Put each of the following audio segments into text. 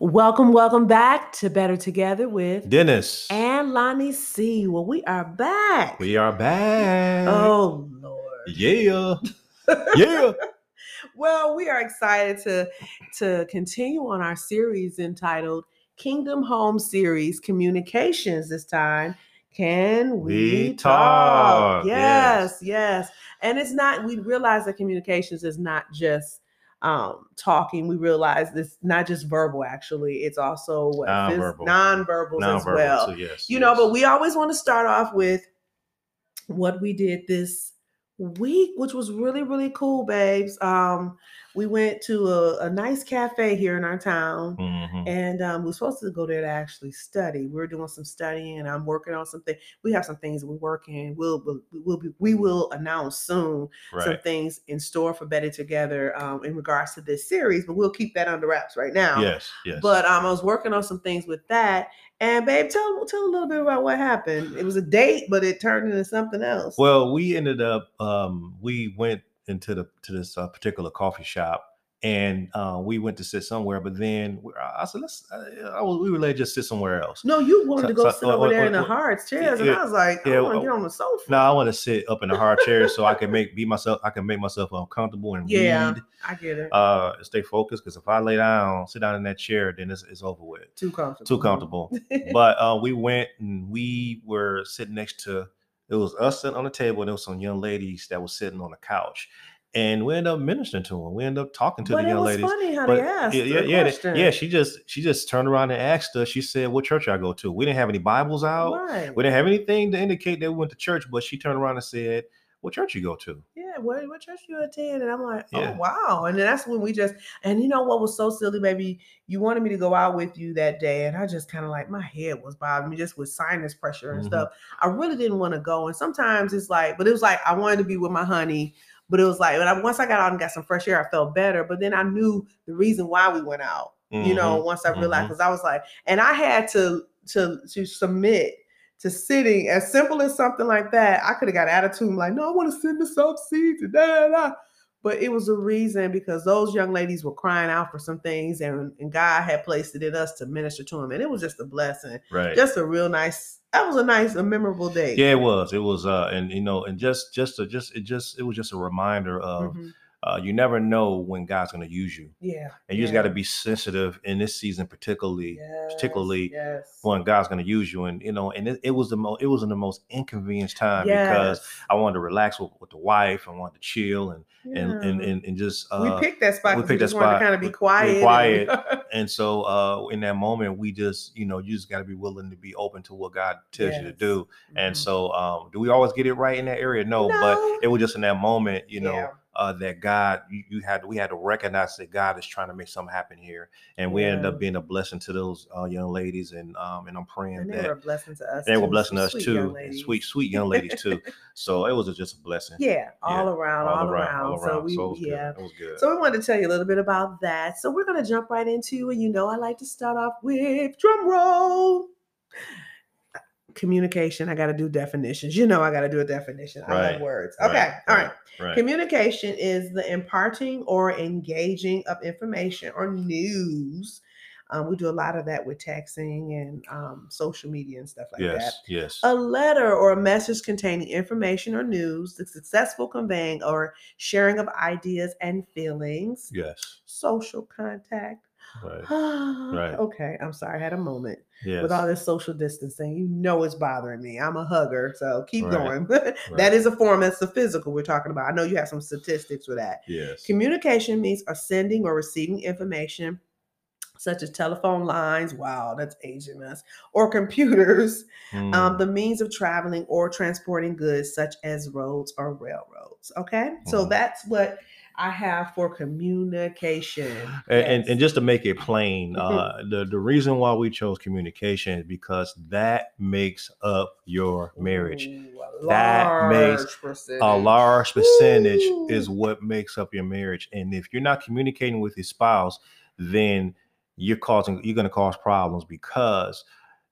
Welcome, welcome back to Better Together with Dennis. and Lonnie C. Well, we are back. we are back. oh Lord. yeah. Yeah. Well, we are excited to to continue on our series entitled Kingdom Home Series Communications this time. Can we, We talk? talk, Yes, yes. And it's not, we realize that communications is not just um talking. We realize it's not just verbal actually. It's also what Nonverbal. nonverbals as well. too, yes. you know, but we always want to start off with what we did this week, which was really, really cool, babes. Um, we went to a, a nice cafe here in our town. Mhm. And um, we were supposed to go there to actually study. We are doing some studying, and I'm working on something. We have some things we're working. We'll, we'll, we'll be, we will announce soon some things in store for Better Together um, in regards to this series, but we'll keep that under wraps right now. Yes. Yes. But um, I was working on some things with that. And babe, tell tell a little bit about what happened. It was a date, but it turned into something else. well, we ended up. Um, we went into the to this uh, particular coffee shop, and uh, we went to sit somewhere. But then I said, "Let's." Uh, I was, we were like, just sit somewhere else. no, you wanted So- to go so- sit over uh, there in the hard chairs, and I was like, I want to uh, get on the sofa. No, I want to sit up in the hard chair so I can make be myself. I can make myself uncomfortable and Yeah. read. I get it. Uh, stay focused because if I lay down, sit down in that chair, then it's, it's over with. too comfortable. Too comfortable. but uh, we went and we were sitting next to it was us sitting on the table and there was some young ladies that was sitting on the couch and we ended up ministering to them we ended up talking to but the young was ladies funny how but they asked yeah, yeah, yeah, they- yeah, she just she just turned around and asked us. She said, "What church I go to?" We didn't have any Bibles out. Right. We didn't have anything to indicate that we went to church. But she turned around and said, "What church you go to?" yeah, what, what church you attend? And I'm like, Yeah. oh wow. And then that's when we just and you know what was so silly, baby? You wanted me to go out with you that day, and I just kind of like my head was bothering me just with sinus pressure and Mhm. stuff. I really didn't want to go. And sometimes it's like, but it was like I wanted to be with my honey. But it was like when I once I got out and got some fresh air, I felt better. But then I knew the reason why we went out. You know, Mhm, once I realized mhm. I was like, and I had to to to submit to sitting as simple as something like that. I could have got attitude like, no, I want to sit in the soft seats da da da. But it was a reason because those young ladies were crying out for some things, and, and God had placed it in us to minister to them, and it was just a blessing, Right. just a real nice. That was a nice, a memorable day. yeah, it was. It was. Uh, and you know, and just just to just it just it was just a reminder of Mhm. Uh, you never know when God's going to use you, yeah. and you just got to be sensitive in this season, particularly particularly yes. when God's going to use you. And you know, and it, it was the most it was in the most inconvenient time because I wanted to relax with, with the wife. I wanted to chill and and and and, and just uh, we picked that spot. we picked that spot. to kind of be quiet. be quiet. and so uh in that moment we just you know you just got to be willing to be open to what god tells you to do and Mhm. so um do we always get it right in that area no, No. but it was just in that moment you know Yeah. Uh that god you, you had we had to recognize that god is trying to make something happen here and we ended up being a blessing to those uh, young ladies and um and i'm praying And they that were a blessing to us. they were too, blessing some us sweet too young and ladies. sweet sweet young ladies too so it was just a blessing Yeah, all around, all, around. all So around. we, so it was good. yeah. it was good So we wanted to tell you a little bit about that. So we're gonna jump right into, and you know, I like to start off with drum roll. Communication. I got to do definitions. You know, I got to do a definition. I love Right, words. right, Okay. All right. right Communication is the imparting or engaging of information or news. Um, we do a lot of that with texting and um, social media and stuff like that. yes yes A letter or a message containing information or news, the successful conveying or sharing of ideas and feelings, yes social contact. Right right. Okay, I'm sorry, I had a moment. yes With all this social distancing, you know it's bothering me. I'm a hugger, so keep Right, going. that right. is a form, that's the physical we're talking about. I know you have some statistics for that. yes Communication means are sending or receiving information such as telephone lines, wow, that's aging us, or computers, um, Mm. the means of traveling or transporting goods such as roads or railroads. Okay, so Mhm. that's what I have for communication. And, and, Yes. and just to make it plain, Mhm. uh, the, the reason why we chose communication is because that makes up your marriage. Ooh, That makes percentage. A large percentage Ooh. is what makes up your marriage. And if you're not communicating with your spouse, then you're causing you're going to cause problems because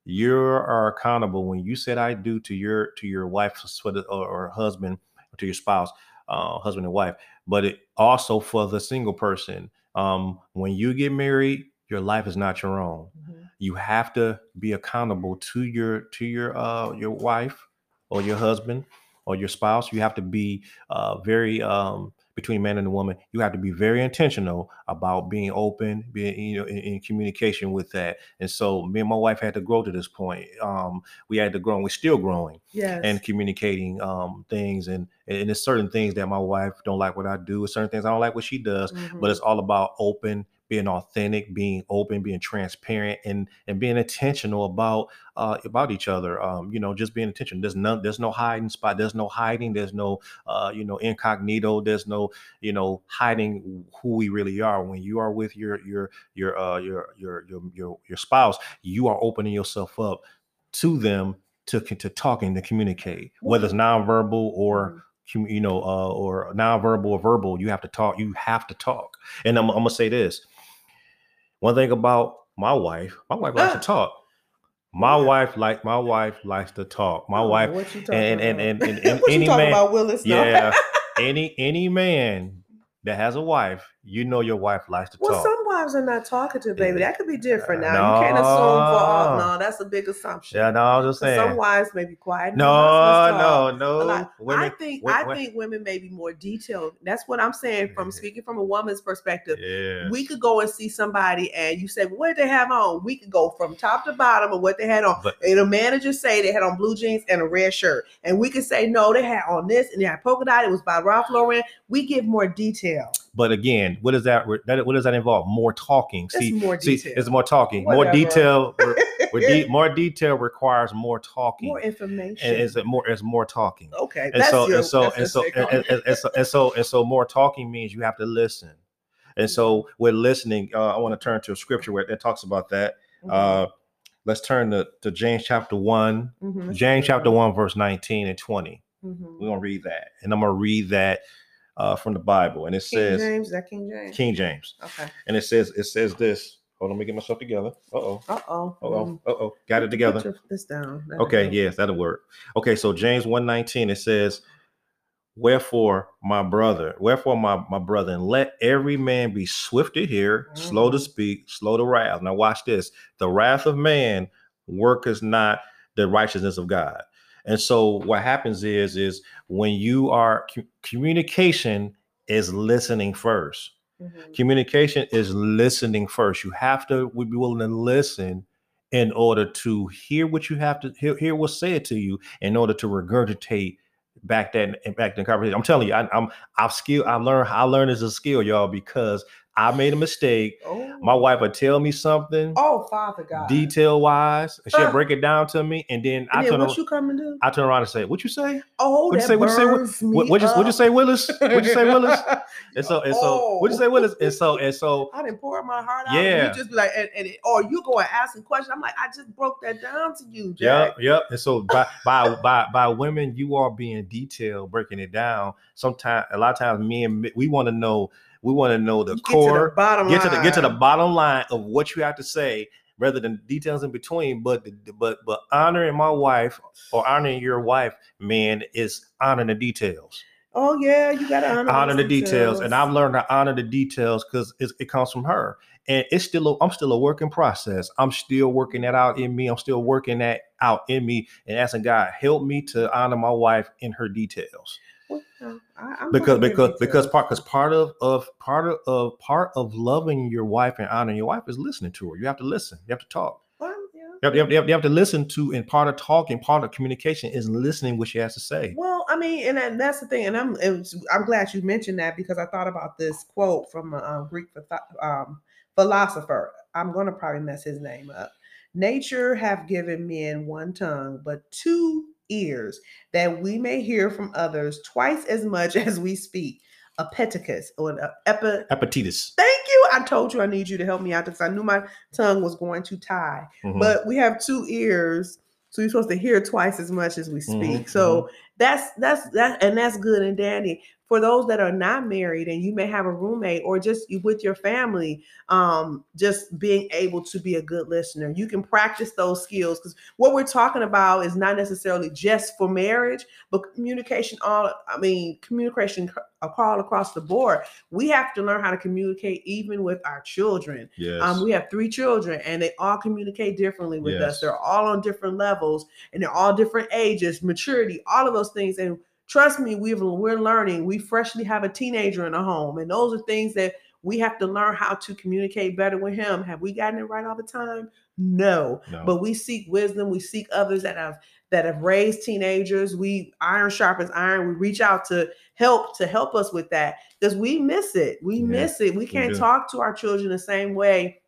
you are accountable when you said I do to your to your wife or, or husband or to your spouse, uh, husband and wife, but it also for the single person. Um, when you get married, your life is not your own. Mhm. You have to be accountable to your to your uh your wife or your husband or your spouse. You have to be uh very um between man and the woman. You have to be very intentional about being open, being you know in, in communication with that. And so me and my wife had to grow to this point. Um, we had to grow, and we're still growing Yes. and communicating um things and and there's certain things that my wife don't like what I do, certain things I don't like what she does Mhm. but it's all about open being authentic being open being transparent and and being intentional about uh about each other um you know just being intentional there's no there's no hiding spot there's no hiding there's no uh you know incognito there's no you know hiding who we really are when you are with your your your uh your your your your, your spouse you are opening yourself up to them to to talk and to communicate whether it's nonverbal or Mhm. commu- you know, uh, or nonverbal or verbal, you have to talk. You have to talk. And I'm, I'm gonna say this: one thing about my wife, my wife likes to talk. My Yeah. wife like my wife likes to talk. My Oh, wife, What you talking and and and about? and, and what any you talking man, about, Willis? No. yeah, any any man that has a wife, you know your wife likes to Well, talk. some are not talkative, baby. That could be different. Now you can't assume for all. No. No, that's a big assumption. yeah, no, I was just saying. Some wives may be quiet. No, no, no. Women, I think wo- I think women may be more detailed. That's what I'm saying from speaking from a woman's perspective. yes. We could go and see somebody and you say, well, what did they have on? We could go from top to bottom of what they had on. But- and a manager say they had on blue jeans and a red shirt. And we could say, no, they had on this and they had polka dot. It was by Ralph Lauren. We give more detail. But again, what does that, that what does that involve? More talking. It's See, more see, detail. it's more talking. More detail. de- more detail requires more talking. more information. and is it more? It's more talking. okay. And That's so, your, and so, and so, and, and, and, and so, and so, and so, more talking means you have to listen. And so, with listening, uh, I want to turn to a scripture where it talks about that. Mhm. Uh, let's turn to, to James chapter one, Mhm. James chapter one, verse nineteen and twenty. Mhm. We're gonna read that, and I'm gonna read that uh, from the Bible, and it King says James, that King James? King James, Okay. and it says it says this. Hold on, let me get myself together. Uh oh. Uh oh. Uh oh. Uh oh. Got it together. this down. That'll Okay, help. yes, that'll work. Okay, so James 119, it says, Wherefore, my brother, wherefore, my, my brother, and let every man be swift to hear, slow to Mhm. speak, slow to wrath. Now, watch this. The wrath of man worketh not the righteousness of God. And so what happens is, is when you are communication is listening first. Mhm. Communication is listening first. You have to be willing to listen in order to hear what you have to hear, hear what's said to you in order to regurgitate back that and back the conversation. I'm telling you, I, I'm I've skill. I learned I learned as a skill, y'all, because I made a mistake. Oh. My wife would tell me something Oh, Father God. detail wise, and she'll break it down to me, and then I And then turn what around, you come and do? I turn around and say, "What you say? Oh, What'd you say? What'd you say? What- What what you what you say, Willis? What you say, Willis?" And so and so, what you Oh. say, Willis? And so and so, I didn't pour my heart out. Yeah. You just be like, and, and it- or you go and ask a question. I'm like, I just broke that down to you, Yep, Jack. yep. And so by by by by women, you are being detailed, breaking it down. Sometimes, a lot of times, me and me- we want to know, we want to know the You core, Get to the bottom get to the get to the line. bottom line of what you have to say, rather than details in between. But but but honoring my wife or honoring your wife, man, is honoring the details. Oh yeah, you gotta honor, honor the details, and I've learned to honor the details because it comes from her. And it's still, a, I'm still a work in process. I'm still working that out in me. I'm still working that out in me, and asking God help me to honor my wife in her details. Well, I- I'm Because because because part because part of of part of, of part of loving your wife and honoring your wife is listening to her. You have to listen. You have to talk. Well, yeah. You have, you have, you have, you have to listen to, and part of talking, part of communication is listening what she has to say. Well, I mean, and, and that's the thing, and I'm was- I'm glad you mentioned that because I thought about this quote from a um, Greek um, philosopher. I'm going to probably mess his name up. Nature have given men one tongue, but two ears, that we may hear from others twice as much as we speak. Epictetus or an epi. Appetitus. Thank you. I told you I need you to help me out because I knew my tongue was going to tie Mhm. but we have two ears so you're supposed to hear twice as much as we speak Mhm, so that's that's that and that's good and dandy for those that are not married and you may have a roommate or just with your family um, just being able to be a good listener. You can practice those skills because what we're talking about is not necessarily just for marriage but communication all i mean communication all across the board. We have to learn how to communicate even with our children. Yes. um, we have three children and they all communicate differently with Yes. us they're all on different levels and they're all different ages maturity all of those things. And trust me, we've we're learning. We freshly have a teenager in a home, and those are things that we have to learn how to communicate better with him. Have we gotten it right all the time? No. No. But we seek wisdom. We seek others that have that have raised teenagers. We iron sharpens iron. We reach out to help to help us with that because we miss it. We Yeah, miss it. We can't do. talk to our children the same way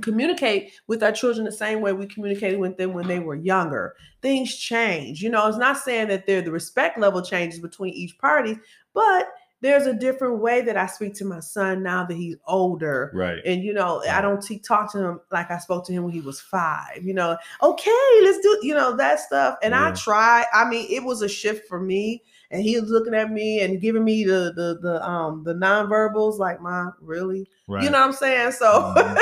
communicate with our children the same way we communicated with them when they were younger. Things change. You know, it's not saying that they're the respect level changes between each party, but there's a different way that I speak to my son now that he's older. right. And you know, I don't t- talk to him like I spoke to him when he was five. You know, okay, let's do you know that stuff. And I try. I mean, it was a shift for me. And he was looking at me and giving me the the the um the nonverbals, like, "Ma, really?" Right. You know what I'm saying? So Mhm.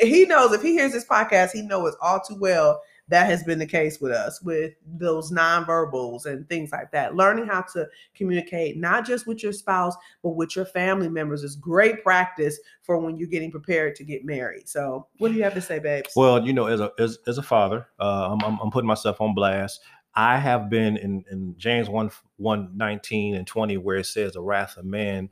He knows if he hears this podcast, he knows all too well that has been the case with us with those nonverbals and things like that. Learning how to communicate not just with your spouse, but with your family members is great practice for when you're getting prepared to get married. So, what do you have to say, babes? Well, you know, as a as, as a father, uh, I'm, I'm I'm putting myself on blast. I have been in, in James 1 1 19 and 20 where it says the wrath of man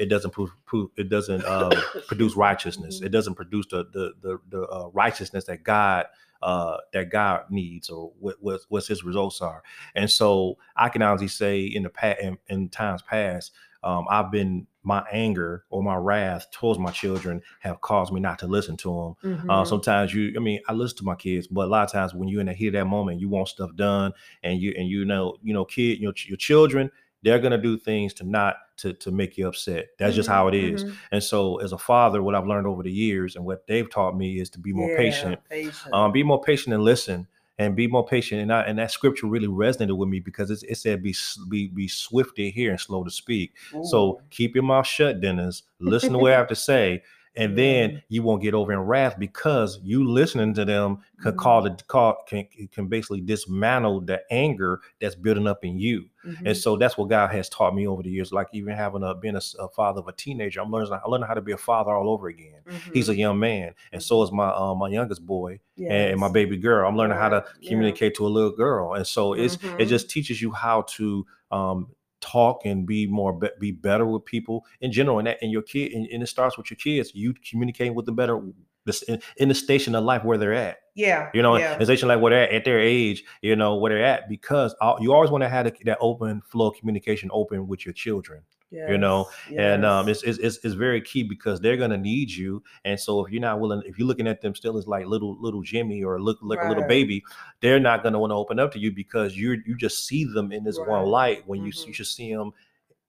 it doesn't prove, prove it doesn't uh, produce righteousness. Mhm. It doesn't produce the the the, the uh, righteousness that God uh, that God needs or what what what's His results are. And so I can honestly say in the past in, in times past, um, I've been my anger or my wrath towards my children have caused me not to listen to them uh, Mhm. sometimes you, I mean, I listen to my kids, but a lot of times when you're in the heat of that moment, you want stuff done, and you and you know, you know, kid, you know, your children, they're gonna do things to not to to make you upset. That's just Mhm, how it is. mhm. And so, as a father, what I've learned over the years and what they've taught me is to be more Yeah, patient. patient. Um, be more patient and listen, and be more patient. And I, and that scripture really resonated with me because it's, it said, "Be be be swift to hear and slow to speak." So keep your mouth shut, Dennis. Listen to what I have to say, and then you won't get over in wrath because you listening to them can Mhm. call the call can can basically dismantle the anger that's building up in you. Mhm. And so that's what God has taught me over the years. Like even having a being a father of a teenager, I'm learning I'm learning how to be a father all over again. He's Mhm. a young man, and so is my uh, my youngest boy and, and my baby girl. I'm learning how to Right. Yeah. communicate to a little girl, and so it's it Mhm. just teaches you how to um, talk and be more be, be better with people in general. And that and your kid and, and it starts with your kids. You communicating with them better this in, in the station of life where they're at. Yeah. You know, yeah. in station like where they're at, at their age. You know where they're at because all, you always want to have that- that open flow of communication open with your children you know, Yes, and um, it's, it's it's it's very key because they're gonna need you, and so if you're not willing, if you're looking at them still as like little little Jimmy or look like a little baby, they're not gonna want to open up to you because you you just see them in this one light when you s- you Mhm. should see them,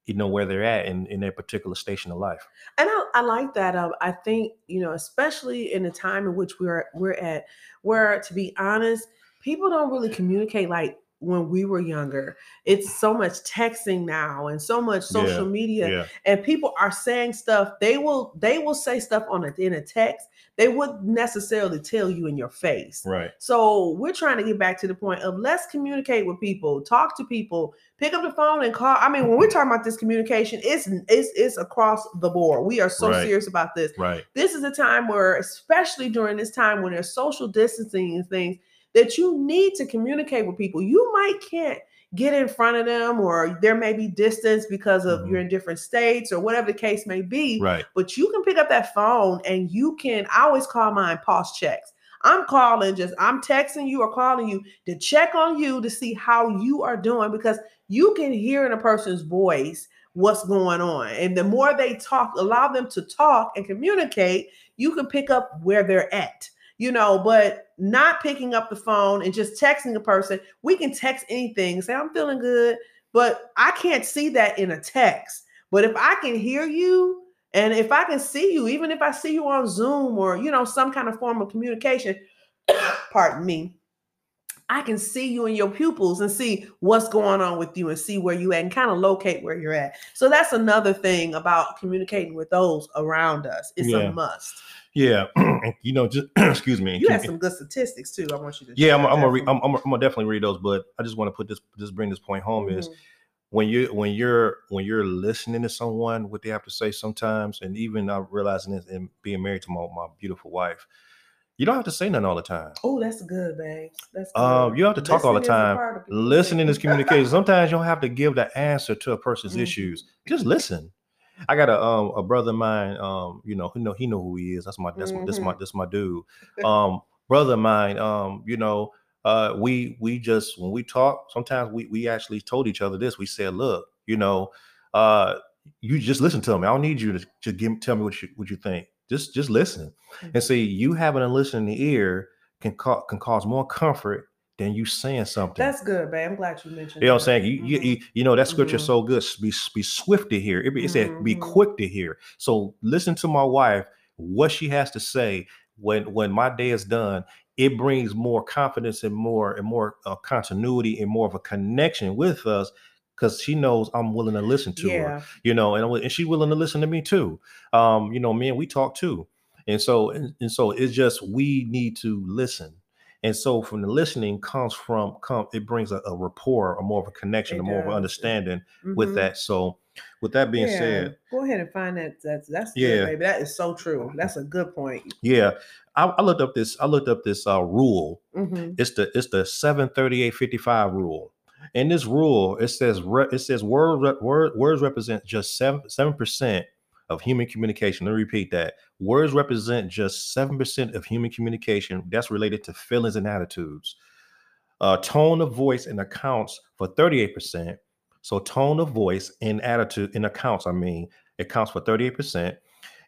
you know where they're at in in their particular station of life. and I, I like that. Um, I think you know, especially in the time in which we're we're at, where to be honest, people don't really communicate like when we were younger. It's so much texting now and so much social media, and people are saying stuff. They will they will say stuff on a, in a text. They wouldn't necessarily tell you in your face. right. So we're trying to get back to the point of let's communicate with people, talk to people, pick up the phone and call. I mean, when we're talking about this communication, it's it's it's across the board. We are so Right. serious about this. Right. This is a time where, especially during this time when there's social distancing and things, that you need to communicate with people. You might can't get in front of them, or there may be distance because of Mhm. you're in different states or whatever the case may be Right. but you can pick up that phone and you can I always call mine pause checks. I'm calling just I'm texting you or calling you to check on you to see how you are doing because you can hear in a person's voice what's going on. And the more they talk, allow them to talk and communicate, you can pick up where they're at. You know, but not picking up the phone and just texting a person. We can text anything, say I'm feeling good, but I can't see that in a text. But if I can hear you, and if I can see you, even if I see you on Zoom or you know some kind of form of communication, pardon me, I can see you in your pupils and see what's going on with you and see where you at and kind of locate where you're at. So that's another thing about communicating with those around us. It's Yeah. a must. Yeah, you know, just excuse me. You have some good statistics too. I want you to. yeah, I'm, I'm gonna read. I'm. I'm, I'm gonna definitely read those, but I just want to put this, just bring this point home is Mhm. when you when you're when you're listening to someone what they have to say sometimes, and even I'm realizing this and being married to my, my beautiful wife, you don't have to say nothing all the time. Oh, that's good, babe. That's good. Um, you don't have to talk all the Listening is time. Listening is communication. Sometimes you don't have to give the answer to a person's Mhm. issues. Just listen. I got a um a brother of mine, um, you know, who know he know who he is. That's my that's my this my Mhm. this my dude. Um, brother of mine, um, you know, uh we we just when we talk, sometimes we we actually told each other this. We said, look, you know, uh you just listen to me. I don't need you to, to give tell me what you what you think. Just just listen. And see, you having a listening ear can ca- can cause more comfort than you saying something. That's good, babe. I'm glad you mentioned. You know what I'm saying? You, you, Mhm. you, you know, that scripture Mhm. so good. Be, be swift to hear. It, it said, be Mhm. quick to hear. So listen to my wife, what she has to say when when my day is done. It brings more confidence and more and more uh, continuity and more of a connection with us because she knows I'm willing to listen to her you know, and, and she's willing to listen to me too. Um, you know, me and we talk too. And so, and, and so it's just, we need to listen. And so from the listening comes from, come, it brings a, a rapport, a more of a connection, It a more of an does. understanding with Mhm. that. So with that being Yeah. said, go ahead and find that. That's that's Yeah. good, baby. That is so true. That's a good point. yeah, I, I looked up this, I looked up this uh, rule. Mhm. It's the, it's the 73855 rule. In this rule, it says, it says word, word, words represent just seven, 7% of human communication. Let me repeat that. Words represent just 7% of human communication that's related to feelings and attitudes. Uh, tone of voice and accounts for 38%. So tone of voice and attitude in accounts, I mean, it counts for 38%.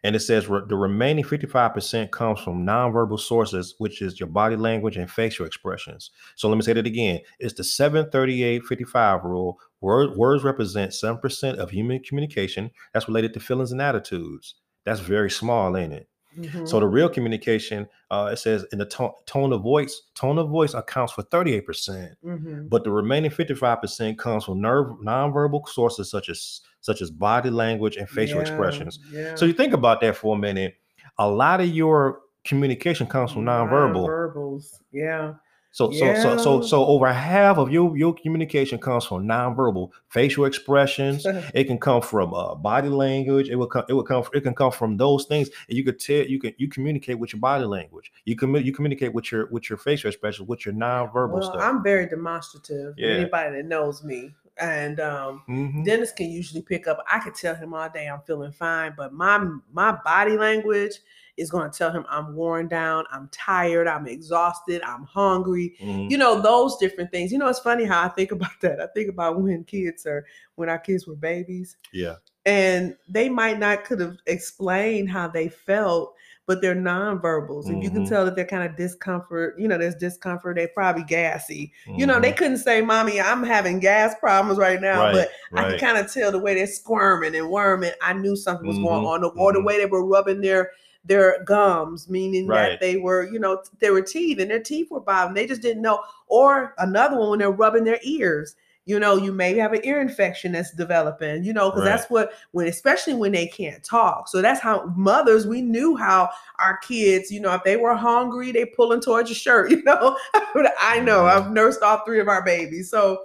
And it says re- the remaining 55% comes from nonverbal sources, which is your body language and facial expressions. So let me say that again. It's the 738-55 rule. Word, words represent 7% of human communication that's related to feelings and attitudes. That's very small, ain't it? Mhm. So the real communication, uh, it says in the tone, tone of voice, tone of voice accounts for 38%, Mhm. but the remaining 55% comes from nerve nonverbal sources such as such as body language and facial Yeah, expressions. Yeah. So you think about that for a minute. A lot of your communication comes from nonverbal. Nonverbals. Yeah. So so so so so over half of your your communication comes from nonverbal facial expressions. It can come from uh, body language. It will come. It will come. It can come from those things. And you could tell. You can. You communicate with your body language. You can. You communicate with your with your facial expressions, with your nonverbal well, stuff. I'm very demonstrative. Yeah. Anybody that knows me, and um, Mhm. Dennis can usually pick up. I could tell him all day I'm feeling fine, but my my body language is going to tell him I'm worn down, I'm tired, I'm exhausted, I'm hungry. Mhm. You know those different things. You know it's funny how I think about that. I think about when kids are when our kids were babies, yeah. and they might not could have explained how they felt. But they're nonverbals. If you can Mhm. tell that they're kind of discomfort, you know, there's discomfort. They're probably gassy. You know, they Mhm. couldn't say, "Mommy, I'm having gas problems right now," right. but I can kind of tell the way they're squirming and worming. I knew something was going Mhm, on, or the mhm. way they were rubbing their their gums, meaning Right. that they were, you know, they were teeth and their teeth were bothering. They just didn't know. Or another one when they're rubbing their ears. You know, you may have an ear infection that's developing. You know, because that's what when, especially when they can't talk. So that's how mothers we knew how our kids. You know, if they were hungry, they pulling towards your shirt. You know, I know Mhm. I've nursed all three of our babies, so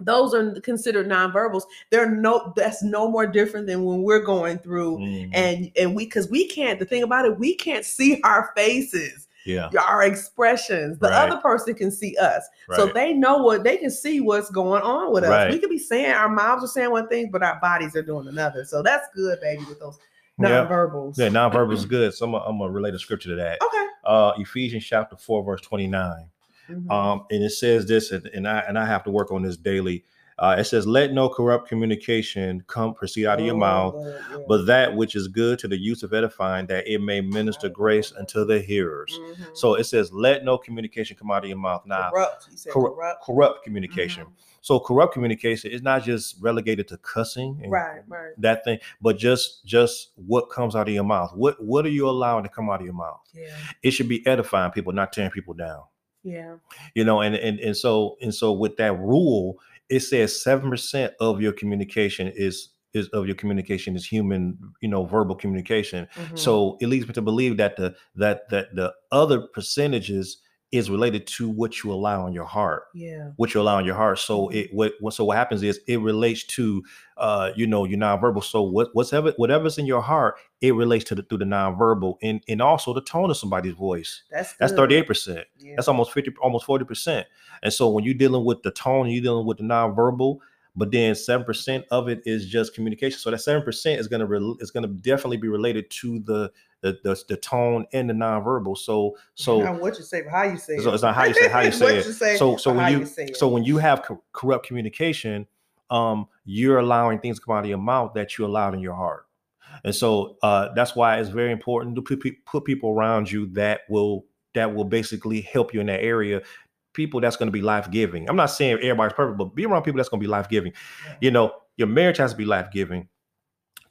those are considered nonverbals. They're no that's no more different than when we're going through mm. and and we because we can't the thing about it we can't see our faces yeah. our expressions. The right. other person can see us. Right. so they know what they can see what's going on with us. Right. we could be saying our mouths are saying one thing but our bodies are doing another. So that's good baby with those nonverbals. Yeah, yeah nonverbals is good. So I'm gonna, I'm relate a scripture to that. Okay. Uh ephesians chapter 4 verse 29 Mm-hmm. Um, and it says this, and, and, I and I have to work on this daily. Uh, it says, "Let no corrupt communication come proceed out of your oh, mouth, yeah. but that which is good to the use of edifying, that it may minister right. grace unto the hearers." Mm-hmm. So it says, "Let no communication come out of your mouth." Now, corrupt, corrupt. corrupt mm-hmm. communication. Mm-hmm. So corrupt communication is not just relegated to cussing, right, right, that thing, but just just what comes out of your mouth. What what are you allowing to come out of your mouth? Yeah. It should be edifying people, not tearing people down. Yeah. You know, and and and so and so with that rule, it says seven percent of your communication is is of your communication is human, you know, verbal communication. Mhm. So it leads me to believe that the that that the other percentages is related to what you allow in your heart yeah. what you allow in your heart. So Mhm. it what, what so what happens is it relates to uh you know your nonverbal. So what whatever whatever's in your heart, it relates to the through the nonverbal and and also the tone of somebody's voice. That's That's thirty eight percent. Yeah. That's almost fifty, almost forty percent. And so when you're dealing with the tone, you're dealing with the nonverbal. But then seven percent of it is just communication. So that seven percent is gonna re- is gonna definitely be related to the the the, the tone and the nonverbal. So so Not what you say, but how you say so it. it's not how you say how you say it. you say, so so when how you, so when you have co- corrupt communication um you're allowing things to come out of your mouth that you allowed in your heart and so uh that's why it's very important to put, put people around you that will that will basically help you in that area people that's going to be life-giving i'm not saying everybody's perfect but be around people that's going to be life-giving Yeah. you know your marriage has to be life-giving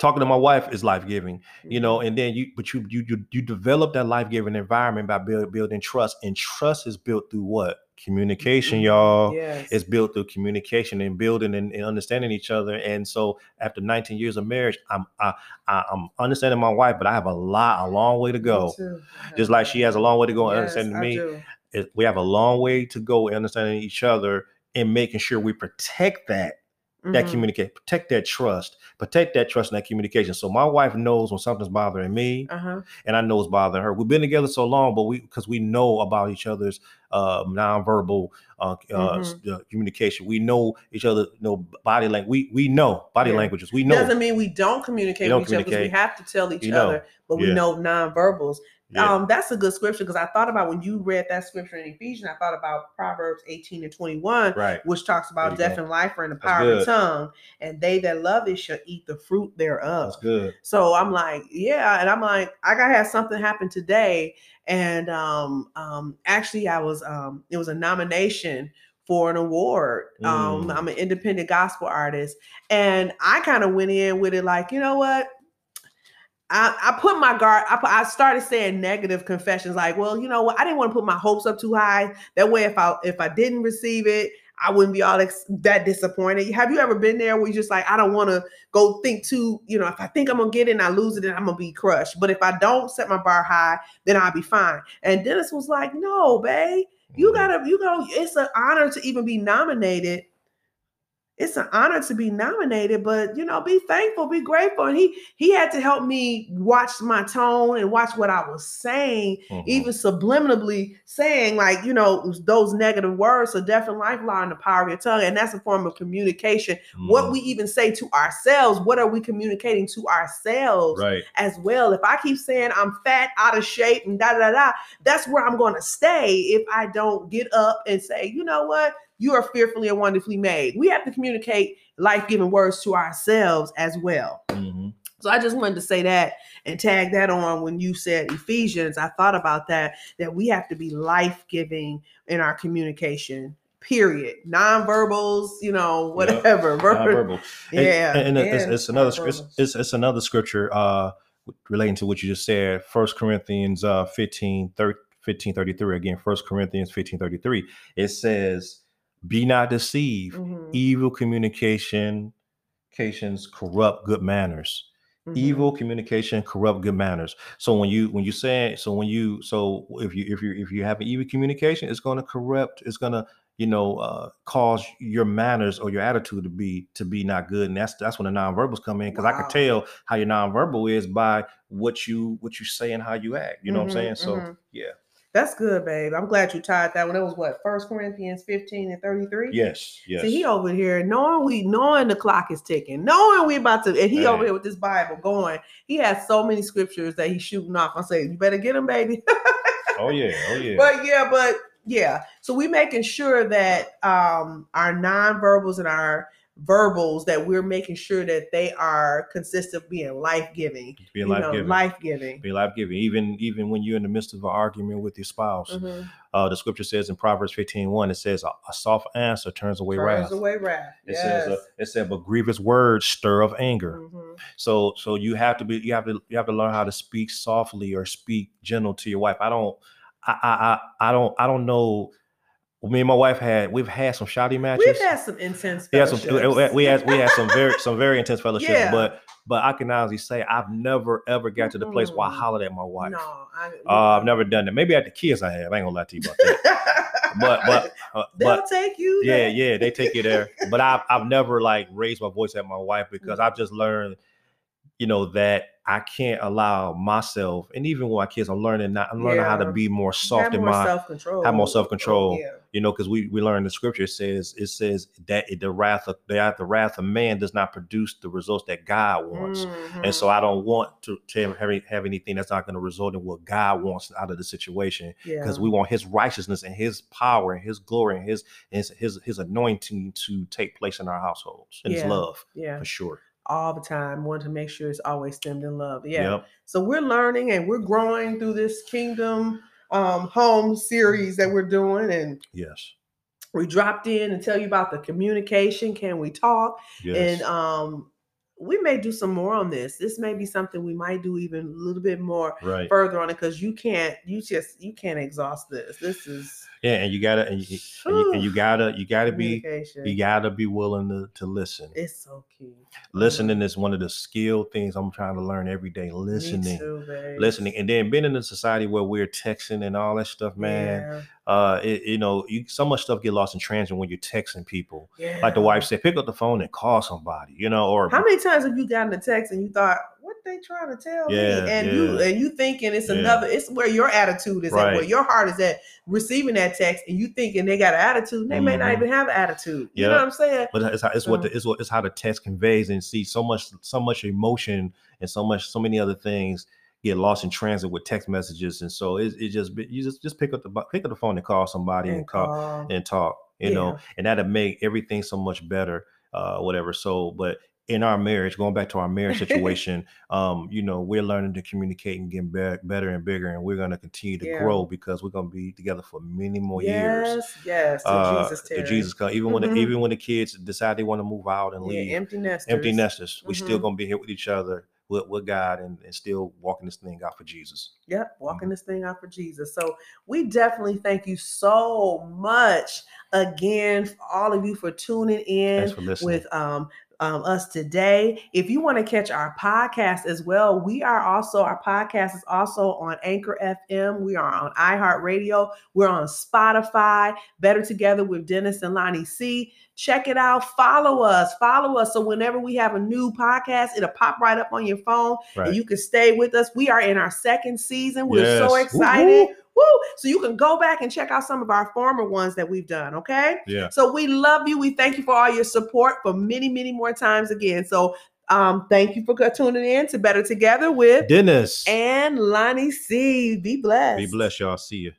talking to my wife is life-giving you know Mhm. and then you but you you you, you develop that life-giving environment by build, building trust and trust is built through what communication Mhm. y'all Yes. it's built through communication and building and, and understanding each other and so after 19 years of marriage i'm I, I, i'm understanding my wife but i have a lot a long way to go just like she has a long way to go in Yes, understanding me it, we have a long way to go in understanding each other and making sure we protect that that Mhm. communicate protect that trust protect that trust and that communication so my wife knows when something's bothering me Uh-huh. and I know it's bothering her. We've been together so long, but we because we know about each other's uh, nonverbal uh, uh, s- uh, communication. We know each other, know body language. We we know body Yeah. languages. We know. Doesn't mean we don't communicate We don't with each other because we have to tell each You know. other, but we know nonverbals. Yeah. Um, that's a good scripture because I thought about when you read that scripture in Ephesians, I thought about Proverbs 18 and 21, right. which talks about death go. and life are in the power of the tongue, and they that love it shall eat the fruit thereof. That's good. So I'm like, yeah, and I'm like, I gotta have something happen today. And um, um, actually, I was um, it was a nomination for an award. Um, Mm. I'm an independent gospel artist, and I kind of went in with it like, you know what? I, I put my guard. I, put, I started saying negative confessions, like, well, you know what? I didn't want to put my hopes up too high. That way, if I if I didn't receive it, I wouldn't be all ex- that disappointed. Have you ever been there where you just like, I don't want to go think too, you know, if I think I'm gonna get it and I lose it, then I'm gonna be crushed. But if I don't set my bar high, then I'll be fine. And Dennis was like, no, babe, you Mhm. gotta, you go, it's an honor to even be nominated. It's an honor to be nominated, but you know, be thankful, be grateful. And he he had to help me watch my tone and watch what I was saying Mhm. even subliminally saying like you know those negative words so death and life lie in the power of your tongue and that's a form of communication what Mhm. we even say to ourselves what are we communicating to ourselves right. as well if i keep saying i'm fat out of shape and da da da that's where i'm going to stay if i don't get up and say you know what you are fearfully and wonderfully made we have to communicate life-giving words to ourselves as well Mhm. so I just wanted to say that and tag that on when you said Ephesians. I thought about that, that we have to be life giving in our communication, period. Nonverbals, you know, whatever. Nonverbal. And- Yeah. and, it's, and it's another it's, nonverbals. it's, it's another scripture uh relating to what you just said first corinthians uh 15 thir- 15 33 again first corinthians 15 33 it says be not deceived. Mhm, evil communication communications corrupt good manners. Mhm. evil communication corrupt good manners. So when you when you say so when you so if you if you if you have an evil communication it's going to corrupt it's going to you know uh cause your manners or your attitude to be to be not good. And that's that's when the nonverbals come in because i Wow. can tell how your nonverbal is by what you what you say and how you act. You know what i'm saying? Mhm, so mhm. yeah That's good, babe. I'm glad you tied that one. It was what, First Corinthians 15 and 33? yes yes See, he over here knowing we knowing the clock is ticking, knowing we about to, and he over here with this Bible going. He has so many scriptures that he's shooting off. I say, you better get him, baby. oh yeah oh yeah but yeah, but yeah. So we making sure that um our non-verbals and our verbals that we're making sure that they are consistent being life-giving. being you life know, giving life-giving. be life giving even even when you're in the midst of an argument with your spouse Mhm. uh the scripture says in proverbs 15 1 it says a, a soft answer turns away wrath. Turns wrath away wrath. It yes. says, uh, it said, but grievous words stir up anger. Mhm. So, so you have to be, you have to, you have to learn how to speak softly or speak gentle to your wife. I don't, I, I, I, I don't, I don't know me and my wife had we've had some shouty matches. We've had some intense. We had some we had we had some very some very intense fellowships, Yeah. but but I can honestly say I've never ever got to the place where I hollered at my wife. No, I, Uh, I've never done that. Maybe at the kids I have. I ain't gonna lie to you about that. but but uh, they'll but take you. yeah there. yeah they take you there. But I've I've never like raised my voice at my wife because Mm. I've just learned, you know, that I can't allow myself and even with my kids, I'm learning not I'm learning how to be more soft have in more my self control. have more self-control. Yeah. you know, because we we learn the scripture says it says that the wrath of the, the wrath of man does not produce the results that God wants. Mhm. And so I don't want to, to have, have anything that's not going to result in what God wants out of the situation because yeah. we want his righteousness and his power and his glory and his his his, his anointing to take place in our households and his love yeah for sure. All the time. Want to make sure it's always stemmed in love. Yeah. Yep. So we're learning and we're growing through this kingdom um home series that we're doing and Yes. we dropped in and tell you about the communication can we talk Yes. and um we may do some more on this this may be something we might do even a little bit more right. further on it because you can't you just you can't exhaust this this is Yeah, and you gotta and you, and you, and you gotta you gotta be you gotta be willing to, to listen. it's so key Listening is one of the skill things I'm trying to learn every day. Listening. too, listening and then being in a society where we're texting and all that stuff man uh it, you know you so much stuff get lost in transit when you're texting people yeah, like the wife said pick up the phone and call somebody you know or How many times have you gotten a text and you thought, "What they trying to tell Yeah, me?" And you and you thinking it's Yeah. another. It's where your attitude is at, where your heart is at, receiving that text, and you thinking they got an attitude. They may not Mhm. even have an attitude. You know what I'm saying? but it's, how, it's what the, it's what it's how the text conveys and see so much so much emotion and so much so many other things get lost in transit with text messages and so it, it just you just just pick up the pick up the phone and call somebody and, And call call. and talk you Yeah. know and that'll make everything so much better uh whatever so but in our marriage going back to our marriage situation um you know we're learning to communicate and getting be- better and bigger and we're going to continue to Yeah. grow because we're going to be together for many more years yes, yes. To uh Jesus, to jesus come even when Mhm. the, even when the kids decide they want to move out and Yeah, leave empty nesters. empty nesters we still Mhm. going to be here with each other with, with god and, and still walking this thing out for jesus Yep, walking Mhm. this thing out for Jesus. So we definitely thank you so much again, for all of you for tuning in. thanks for listening with um, um, us today. If you want to catch our podcast as well, we are also, our podcast is also on Anchor FM. We are on iHeartRadio. We're on Spotify, Better Together with Dennis and Lonnie C. Check it out. Follow us. Follow us. So whenever we have a new podcast, it'll pop right up on your phone right and you can stay with us. We are in our second season. We're so Yes. Woo, excited. woo. Woo! So you can go back and check out some of our former ones that we've done. Okay. yeah So we love you. We thank you for all your support for many, many more times again. So um, thank you for tuning in to Better Together with dennis and Lonnie C. Be blessed. be blessed y'all see you